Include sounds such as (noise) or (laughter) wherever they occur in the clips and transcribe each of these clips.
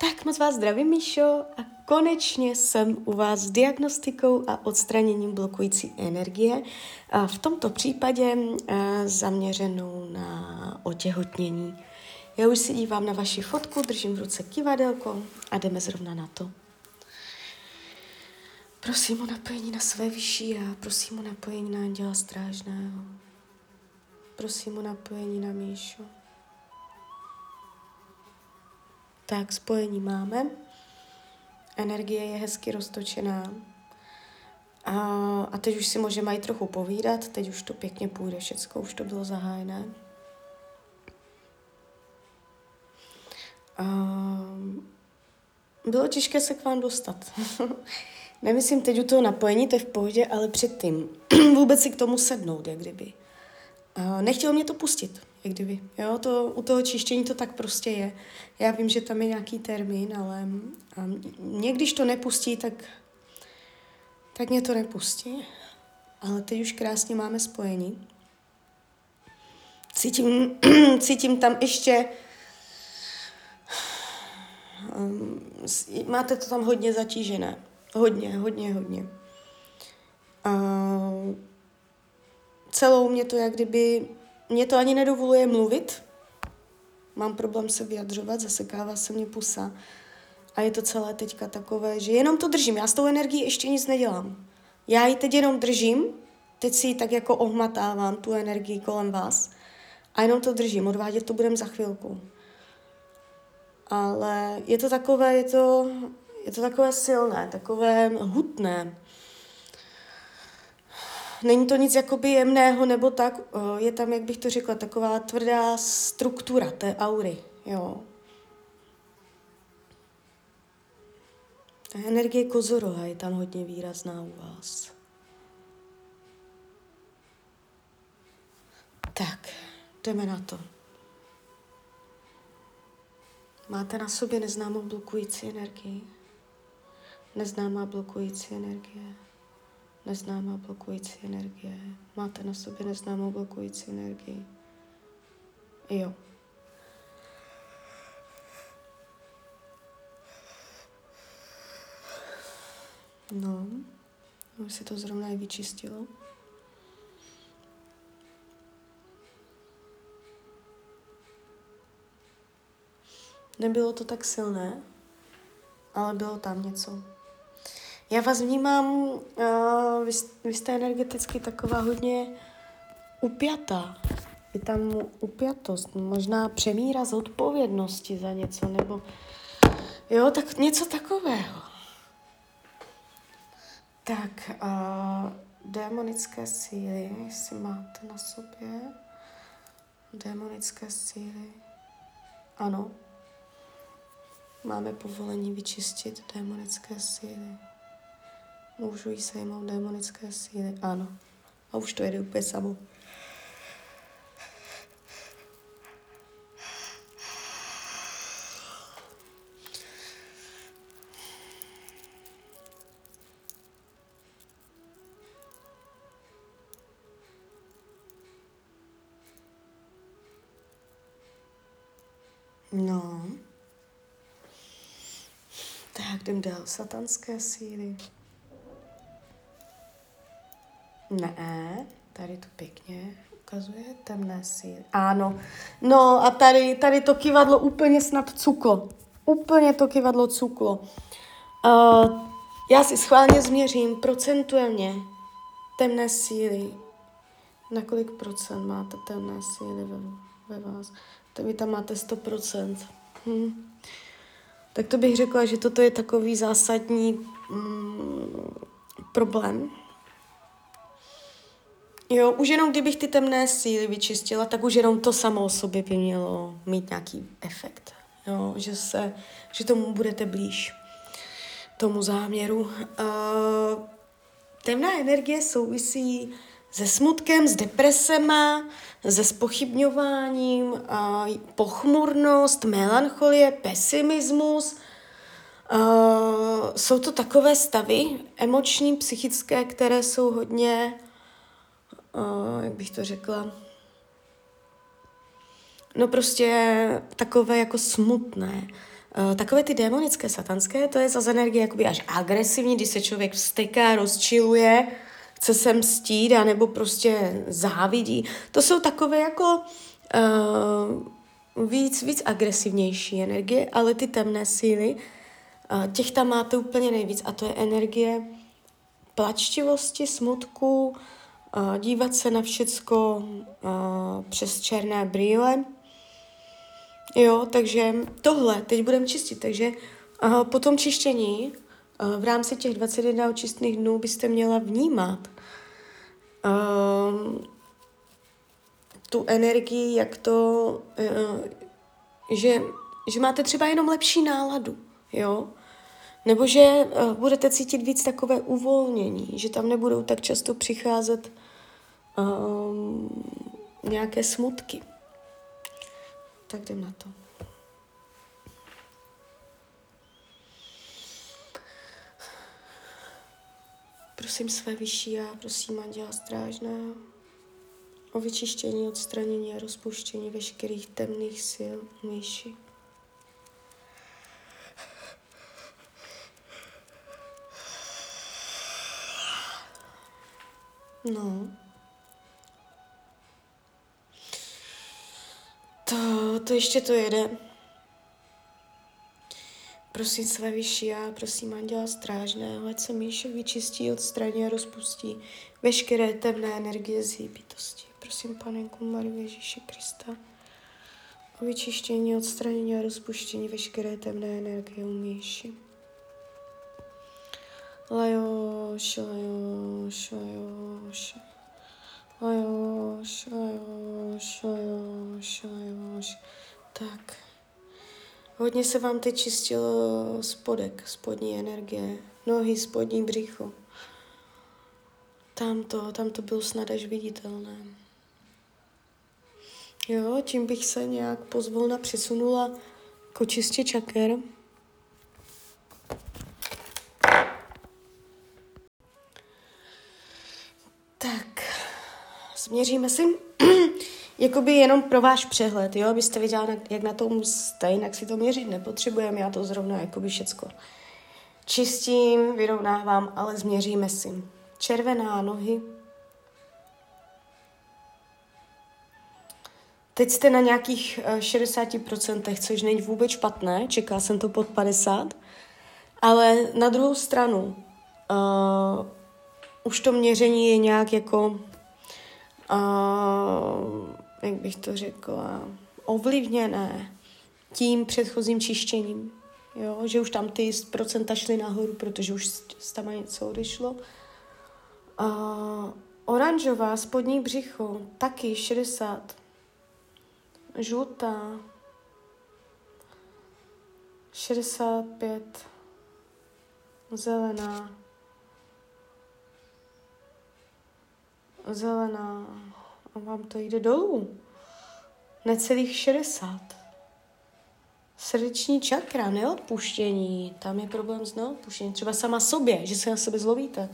Tak moc vás zdravím, Míšo, a konečně jsem u vás s diagnostikou a odstraněním blokující energie. A v tomto případě zaměřenou na otěhotnění. Já už si dívám na vaši fotku, držím v ruce kivadelko a jdeme zrovna na to. Prosím o napojení na své vyšší a prosím o napojení na anděla strážného. Prosím o napojení na Míšu. Tak, spojení máme. Energie je hezky roztočená. A, a teď už si můžeme i trochu povídat, teď už to pěkně půjde, všecko už to bylo zahájené. A, bylo těžké se k vám dostat. (laughs) Nemyslím teď u toho napojení, to je v pohodě, ale předtím (clears throat) vůbec si k tomu sednout, jak kdyby. A nechtělo mě to pustit jak kdyby. Jo, to, u toho čištění to tak prostě je. Já vím, že tam je nějaký termín, ale um, mě, když to nepustí, tak, tak mě to nepustí. Ale teď už krásně máme spojení. Cítím, (clears throat) cítím tam ještě... Um, máte to tam hodně zatížené. Hodně, hodně, hodně. Uh, celou mě to jak kdyby mě to ani nedovoluje mluvit. Mám problém se vyjadřovat, zasekává se mě pusa. A je to celé teďka takové, že jenom to držím. Já s tou energií ještě nic nedělám. Já ji teď jenom držím, teď si ji tak jako ohmatávám, tu energii kolem vás. A jenom to držím, odvádět to budem za chvilku. Ale je to takové, je to, je to takové silné, takové hutné není to nic jakoby jemného nebo tak, je tam, jak bych to řekla, taková tvrdá struktura té aury, jo. A energie kozoroha je tam hodně výrazná u vás. Tak, jdeme na to. Máte na sobě neznámou blokující energii? Neznámá blokující energie neznámá blokující energie. Máte na sobě neznámou blokující energii. Jo. No, už si to zrovna i vyčistilo. Nebylo to tak silné, ale bylo tam něco. Já vás vnímám, uh, vy, vy jste energeticky taková hodně upjatá. Je tam upjatost, možná přemíra z odpovědnosti za něco, nebo jo, tak něco takového. Tak, uh, démonické síly, jestli máte na sobě. Démonické síly. Ano. Máme povolení vyčistit démonické síly. Můžu jí sejmout démonické síly? Ano. A už to jede úplně samo. No. Tak jdem dál. Satanské síly. Ne, tady to pěkně ukazuje temné síly. Ano, no a tady, tady to kivadlo úplně snad cuklo. Úplně to kivadlo cuklo. Uh, já si schválně změřím procentuálně temné síly. Na kolik procent máte temné síly ve, ve vás? To vy tam máte 100%. Hm. Tak to bych řekla, že toto je takový zásadní mm, problém, Jo, už jenom kdybych ty temné síly vyčistila, tak už jenom to samo o sobě by mělo mít nějaký efekt. Jo, že, se, že tomu budete blíž, tomu záměru. Uh, temná energie souvisí se smutkem, s depresema, se spochybňováním, uh, pochmurnost, melancholie, pesimismus. Uh, jsou to takové stavy emoční, psychické, které jsou hodně uh, jak bych to řekla, no prostě takové jako smutné. Uh, takové ty démonické, satanské, to je zase energie jakoby až agresivní, když se člověk vsteká, rozčiluje, chce se mstít, anebo prostě závidí. To jsou takové jako uh, víc, víc agresivnější energie, ale ty temné síly, uh, těch tam máte úplně nejvíc a to je energie plačtivosti, smutku, dívat se na všecko přes černé brýle. Jo, takže tohle teď budeme čistit, takže po tom čištění v rámci těch 21 očistných dnů byste měla vnímat tu energii, jak to, uh, že, že máte třeba jenom lepší náladu, jo, nebo že uh, budete cítit víc takové uvolnění, že tam nebudou tak často přicházet um, nějaké smutky. Tak jdem na to. Prosím své vyšší já, prosím Anděla Strážného o vyčištění, odstranění a rozpuštění veškerých temných sil myši. No. To, to ještě to jede. Prosím své vyšší já, prosím Anděla Strážného, ať se Míšek vyčistí, odstraní a rozpustí veškeré temné energie z její bytosti. Prosím Panenku Marii Ježíše Krista o vyčištění, odstranění a rozpuštění veškeré temné energie u Míši. Lajoš, lajoš. Tak. Hodně se vám teď čistilo spodek, spodní energie, nohy, spodní břicho. Tam to, tam to bylo snad až viditelné. Jo, tím bych se nějak pozvolna přesunula k očistě čaker. Tak, změříme si (clears throat) jakoby jenom pro váš přehled, jo, abyste viděli, jak na tom jste, jinak si to měřit nepotřebujeme, já to zrovna jakoby všecko čistím, vyrovnávám, ale změříme si. Červená nohy. Teď jste na nějakých 60%, eh, což není vůbec špatné, čekala jsem to pod 50, ale na druhou stranu uh, už to měření je nějak jako uh, jak bych to řekla, ovlivněné tím předchozím čištěním. Jo? Že už tam ty procenta šly nahoru, protože už tam něco odešlo. A oranžová spodní břicho, taky 60. Žlutá 65. Zelená. Zelená a vám to jde dolů. Necelých 60. Srdeční čakra, neodpuštění. Tam je problém s neodpuštěním. Třeba sama sobě, že se na sebe zlovíte.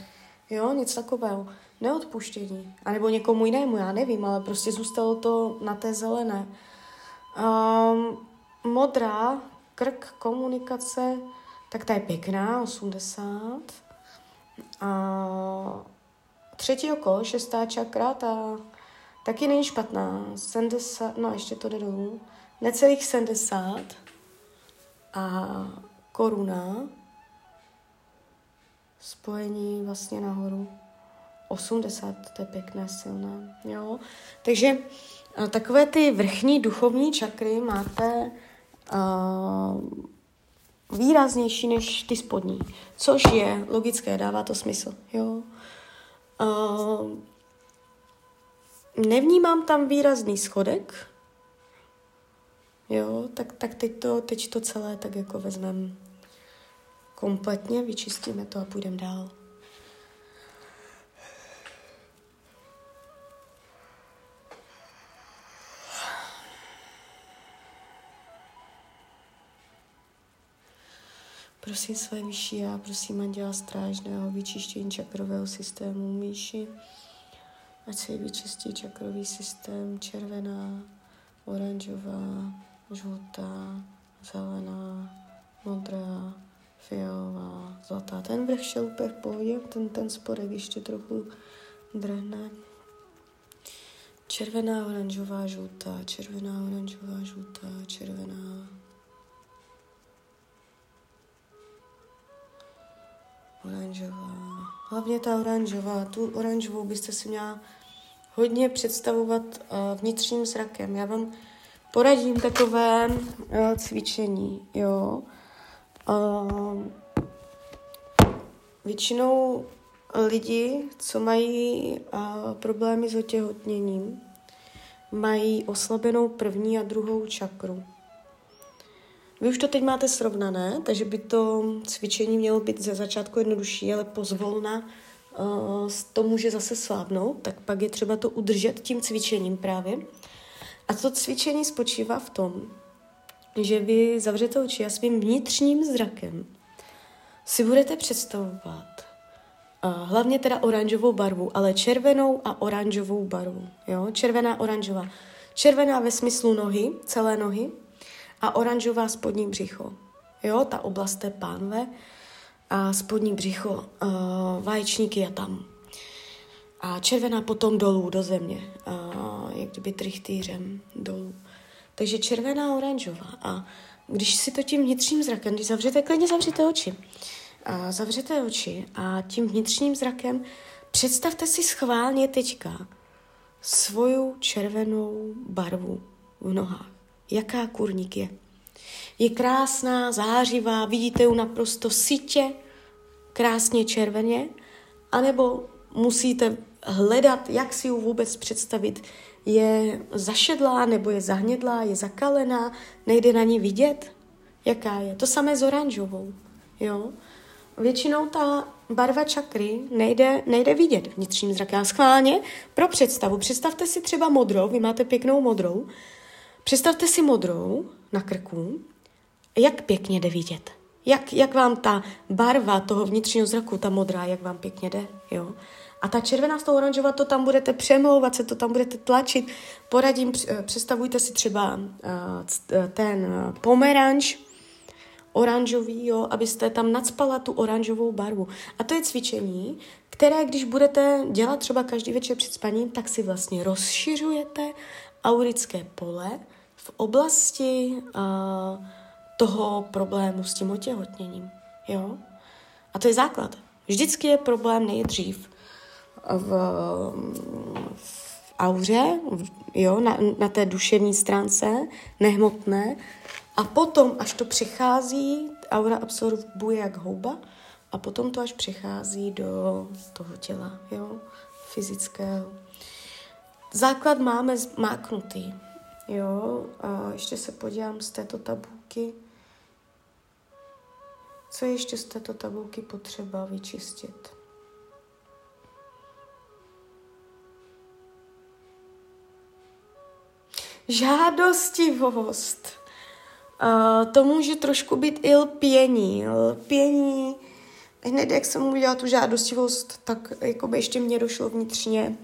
Jo, něco takového. Neodpuštění. A nebo někomu jinému, já nevím, ale prostě zůstalo to na té zelené. Um, modrá, krk, komunikace, tak ta je pěkná, 80. A třetí oko, šestá čakra, ta Taky není špatná. 70, no ještě to jde dolů. Necelých 70 a koruna spojení vlastně nahoru 80, to je pěkné, silné, jo. Takže takové ty vrchní duchovní čakry máte uh, výraznější než ty spodní, což je logické, dává to smysl, jo. Uh, nevnímám tam výrazný schodek, jo, tak, tak teď, to, teď to celé tak jako vezmeme kompletně, vyčistíme to a půjdeme dál. Prosím své vyšší já, prosím Anděla Strážného vyčištění čakrového systému Míši ať se vyčistí čakrový systém, červená, oranžová, žlutá, zelená, modrá, fialová, zlatá. Ten vrch šel úplně v pohodě, ten, ten spodek ještě trochu drhne. Červená, oranžová, žlutá, červená, oranžová, žlutá, červená. Oranžová. Hlavně ta oranžová. Tu oranžovou byste si měla hodně představovat uh, vnitřním zrakem. Já vám poradím takové uh, cvičení, jo. Uh, většinou lidi, co mají problémy s otěhotněním, mají oslabenou první a druhou čakru. Vy už to teď máte srovnané, takže by to cvičení mělo být ze začátku jednodušší, ale pozvolna uh, to může zase slábnout, tak pak je třeba to udržet tím cvičením právě. A to cvičení spočívá v tom, že vy zavřete oči a svým vnitřním zrakem si budete představovat uh, hlavně teda oranžovou barvu, ale červenou a oranžovou barvu. Jo? Červená, oranžová. Červená ve smyslu nohy, celé nohy a oranžová spodní břicho. Jo, ta oblast té pánve a spodní břicho, uh, vaječníky je tam. A červená potom dolů do země, uh, jak kdyby trichtýřem dolů. Takže červená, oranžová. A když si to tím vnitřním zrakem, když zavřete, klidně zavřete oči. A zavřete oči a tím vnitřním zrakem představte si schválně teďka svoju červenou barvu v nohách. Jaká kurník je? Je krásná, zářivá, vidíte ji naprosto sytě, krásně červeně, anebo musíte hledat, jak si ji vůbec představit. Je zašedlá nebo je zahnědlá, je zakalená, nejde na ní vidět, jaká je. To samé s oranžovou. Jo? Většinou ta barva čakry nejde, nejde vidět vnitřním zrakem. Schválně pro představu. Představte si třeba modrou, vy máte pěknou modrou. Představte si modrou na krku, jak pěkně jde vidět. Jak, jak vám ta barva toho vnitřního zraku, ta modrá, jak vám pěkně jde, jo. A ta červená s tou oranžová, to tam budete přemlouvat se, to tam budete tlačit. Poradím, představujte si třeba ten pomeranč, oranžový, jo, abyste tam nadspala tu oranžovou barvu. A to je cvičení, které, když budete dělat třeba každý večer před spaním, tak si vlastně rozšiřujete aurické pole v oblasti uh, toho problému s tím otěhotněním. Jo? A to je základ. Vždycky je problém nejdřív v, v auře, jo, na, na té duševní stránce, nehmotné, a potom, až to přichází, aura absorbuje jak houba, a potom to až přichází do toho těla, jo, fyzického. Základ máme zmáknutý, jo, a ještě se podívám z této tabulky. Co ještě z této tabulky potřeba vyčistit? Žádostivost. Uh, to může trošku být i lpění. Lpění, hned jak jsem udělala tu žádostivost, tak jako by ještě mě došlo vnitřně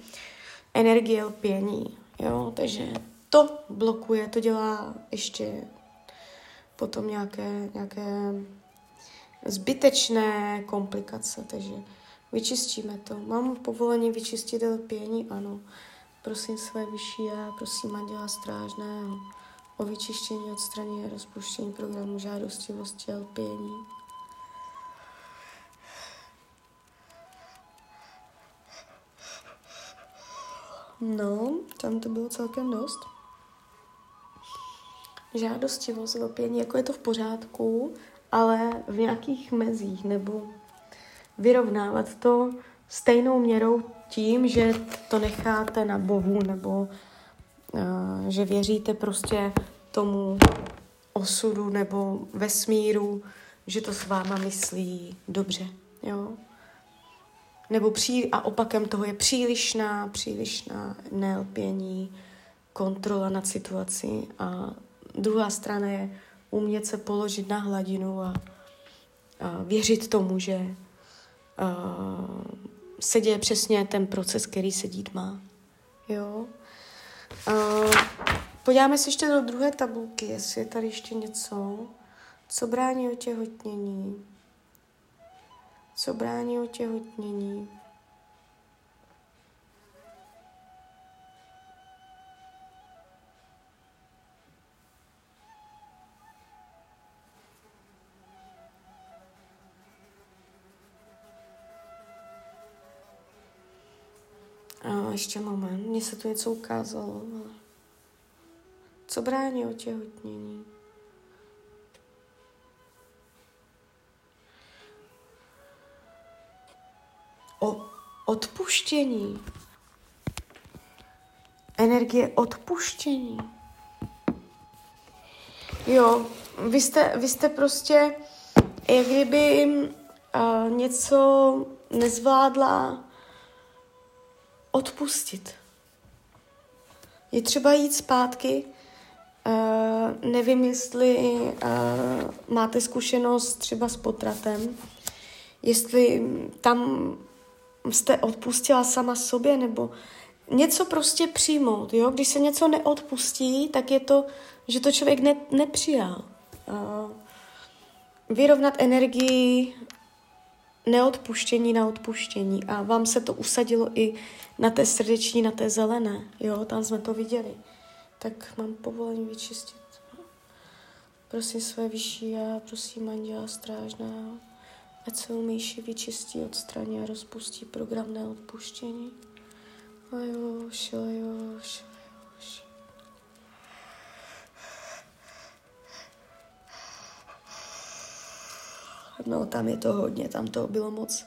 energie lpění. Jo? Takže to blokuje, to dělá ještě potom nějaké, nějaké zbytečné komplikace, takže vyčistíme to. Mám povolení vyčistit lpění? Ano. Prosím své vyšší a prosím Anděla Strážného o vyčištění, odstranění a rozpuštění programu žádostivosti a lpění. No, tam to bylo celkem dost. Žádostivost, lpění, jako je to v pořádku, ale v nějakých mezích, nebo vyrovnávat to stejnou měrou tím, že to necháte na Bohu, nebo uh, že věříte prostě tomu osudu nebo vesmíru, že to s váma myslí dobře, jo. Nebo pří, a opakem toho je přílišná, přílišná nelpění, kontrola nad situací a druhá strana je umět se položit na hladinu a, a věřit tomu, že a, se děje přesně ten proces, který se dít má. Jo? A, podíváme se ještě do druhé tabulky, jestli je tady ještě něco. Co brání otěhotnění? Co brání otěhotnění? Ještě moment, mně se tu něco ukázalo. Co brání otěhotnění? O odpuštění. Energie odpuštění. Jo, vy jste, vy jste prostě, jak kdyby uh, něco nezvládla odpustit. Je třeba jít zpátky. Uh, nevím, jestli uh, máte zkušenost třeba s potratem, jestli tam jste odpustila sama sobě, nebo něco prostě přijmout. Jo? Když se něco neodpustí, tak je to, že to člověk ne, nepřijal. Uh, vyrovnat energii neodpuštění na odpuštění. A vám se to usadilo i na té srdeční, na té zelené. Jo, tam jsme to viděli. Tak mám povolení vyčistit. Prosím své vyšší a prosím anděla strážného, ať se umíši vyčistí, odstraní a rozpustí program neodpuštění. Lajoš, lajoš, lajoš. No, tam je to hodně, tam toho bylo moc.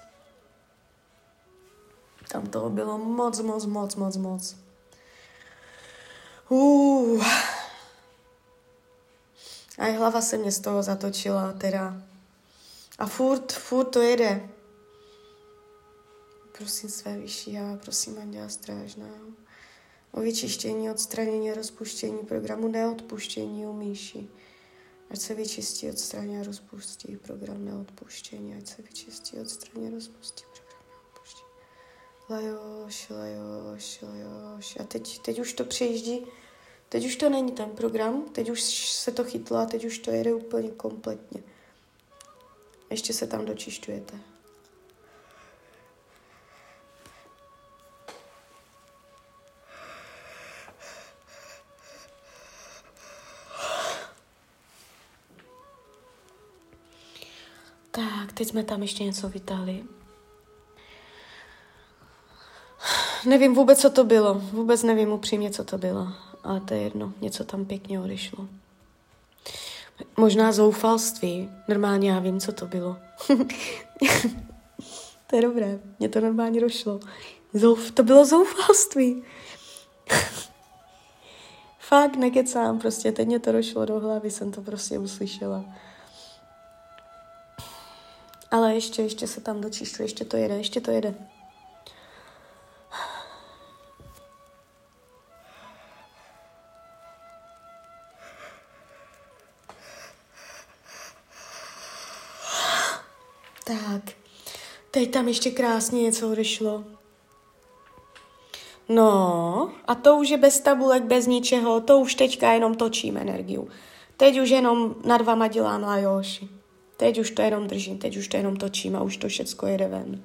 Tam toho bylo moc, moc, moc, moc, moc. Uh. A hlava se mě z toho zatočila, teda. A furt, furt to jede. Prosím své vyšší a prosím Anděla Strážného o vyčištění, odstranění, rozpuštění programu neodpuštění u Míši. Ať se vyčistí, odstraní a rozpustí program neodpuštění. Ať se vyčistí, odstraní a rozpustí program neodpuštění. Lajoš, lajoš, lajoš. A teď, teď už to přejíždí. Teď už to není ten program, teď už se to chytlo a teď už to jede úplně kompletně. Ještě se tam dočišťujete. Teď jsme tam ještě něco vytáhli. Nevím vůbec, co to bylo. Vůbec nevím upřímně, co to bylo. Ale to je jedno. Něco tam pěkně odešlo. Možná zoufalství. Normálně já vím, co to bylo. (laughs) to je dobré. Mně to normálně došlo. Zouf, to bylo zoufalství. (laughs) Fakt nekecám, prostě teď mě to došlo do hlavy, jsem to prostě uslyšela. Ale ještě, ještě se tam dočišťuje, ještě to jede, ještě to jede. Tak, teď tam ještě krásně něco odešlo. No, a to už je bez tabulek, bez ničeho, to už teďka jenom točím energiu. Teď už jenom nad vama dělám lajoši. Teď už to jenom držím, teď už to jenom točím a už to všecko jede ven.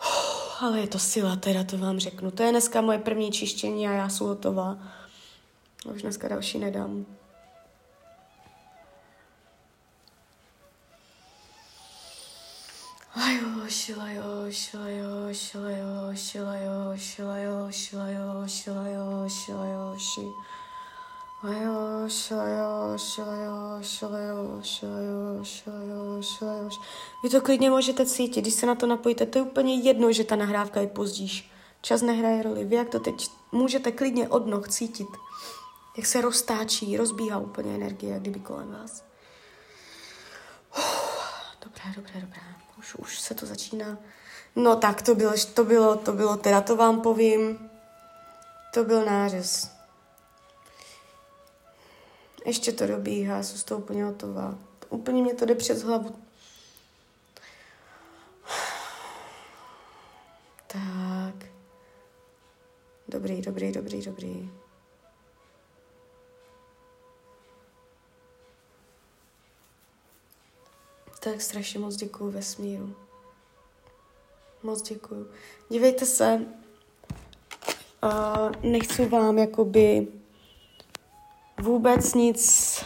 (sighs) ale je to sila, teda to vám řeknu. To je dneska moje první čištění a já jsem hotová. Už dneska další nedám. Lajoš, lajoš, lajoš, lajoš, lajoš, lajoš, lajoš, lajoš, lajoš. Vy to klidně můžete cítit, když se na to napojíte. To je úplně jedno, že ta nahrávka je pozdíž. Čas nehraje roli. Vy jak to teď můžete klidně od noh cítit. Jak se roztáčí, rozbíhá úplně energie, jak kdyby kolem vás. dobré, dobré, dobré. Už, už se to začíná. No tak to bylo, to bylo, to bylo, teda to vám povím. To byl nářez. Ještě to dobíhá, jsem z toho úplně hotová. Úplně mě to jde přes hlavu. Tak. Dobrý, dobrý, dobrý, dobrý. Tak strašně moc děkuju vesmíru. Moc děkuju. Dívejte se, uh, nechci vám jakoby vůbec nic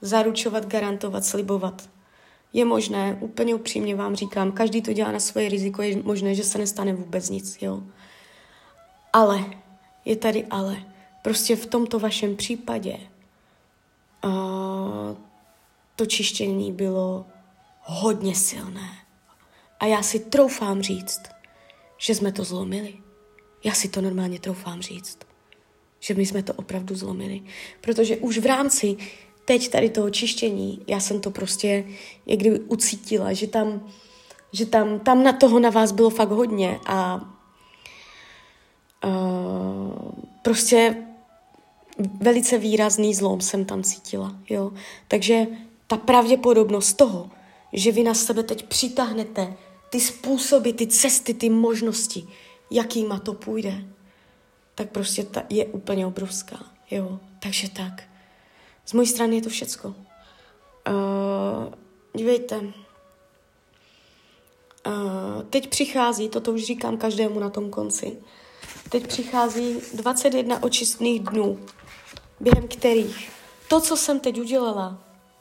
zaručovat, garantovat, slibovat. Je možné, úplně upřímně vám říkám, každý to dělá na svoje riziko, je možné, že se nestane vůbec nic, jo. Ale, je tady ale, prostě v tomto vašem případě uh, to čištění bylo hodně silné. A já si troufám říct, že jsme to zlomili. Já si to normálně troufám říct, že my jsme to opravdu zlomili. Protože už v rámci teď tady toho čištění, já jsem to prostě kdyby ucítila, že tam, že tam, tam na toho na vás bylo fakt hodně a uh, prostě velice výrazný zlom jsem tam cítila, jo. Takže ta pravděpodobnost toho, že vy na sebe teď přitáhnete ty způsoby, ty cesty, ty možnosti, jakýma to půjde, tak prostě ta je úplně obrovská, jo. Takže tak. Z mojí strany je to všecko. Uh, dívejte, uh, teď přichází, toto už říkám každému na tom konci, teď přichází 21 očistných dnů, během kterých to, co jsem teď udělala,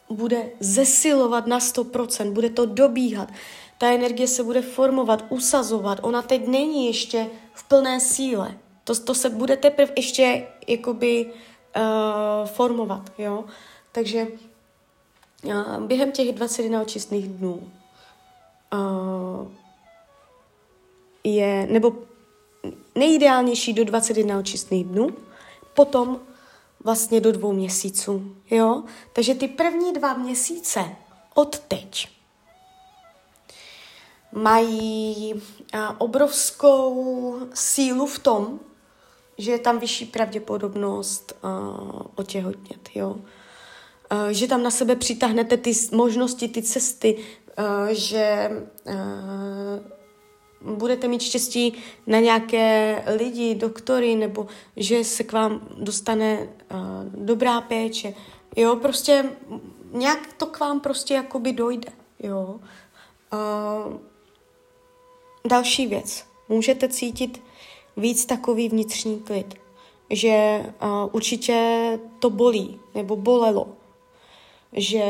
bude zesilovat na 100%, bude to dobíhat. Ta energie se bude formovat, usazovat. Ona teď není ještě v plné síle. To, to se bude teprve ještě jakoby uh, formovat, jo. Takže uh, během těch 21 očistných dnů uh, je, nebo nejideálnější do 21 očistných dnů, potom vlastně do dvou měsíců, jo. Takže ty první dva měsíce od teď mají obrovskou sílu v tom, že je tam vyšší pravděpodobnost uh, otěhotnět, jo. Uh, že tam na sebe přitáhnete ty možnosti, ty cesty, uh, že uh, budete mít štěstí na nějaké lidi, doktory, nebo že se k vám dostane uh, dobrá péče. Jo, prostě nějak to k vám prostě jakoby dojde, jo. Uh, další věc. Můžete cítit víc takový vnitřní klid. Že uh, určitě to bolí, nebo bolelo. Že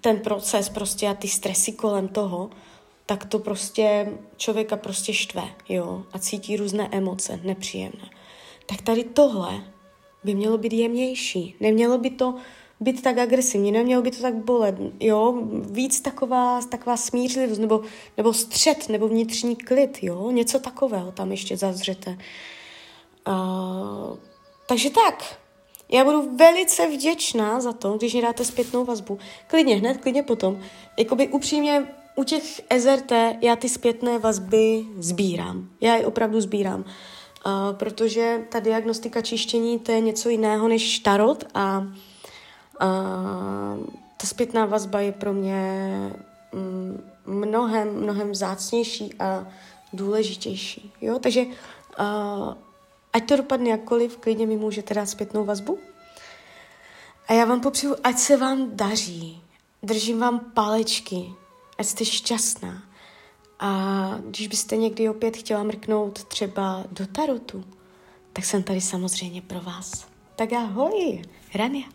ten proces prostě a ty stresy kolem toho, tak to prostě člověka prostě štve, jo, a cítí různé emoce, nepříjemné. Tak tady tohle by mělo být jemnější. Nemělo by to být tak agresivní, nemělo by to tak bolet, jo, víc taková, taková smířlivost, nebo, nebo střed, nebo vnitřní klid, jo, něco takového tam ještě zazřete. Uh, takže tak, já budu velice vděčná za to, když mi dáte zpětnou vazbu. Klidně hned, klidně potom. Jakoby upřímně u těch SRT já ty zpětné vazby sbírám. Já je opravdu sbírám. Uh, protože ta diagnostika čištění to je něco jiného než tarot a a ta zpětná vazba je pro mě mm, mnohem, mnohem vzácnější a důležitější. Jo? Takže uh, ať to dopadne jakkoliv, klidně mi můžete dát zpětnou vazbu. A já vám popřeju, ať se vám daří. Držím vám palečky, ať jste šťastná. A když byste někdy opět chtěla mrknout třeba do tarotu, tak jsem tady samozřejmě pro vás. Tak ahoj, Rania.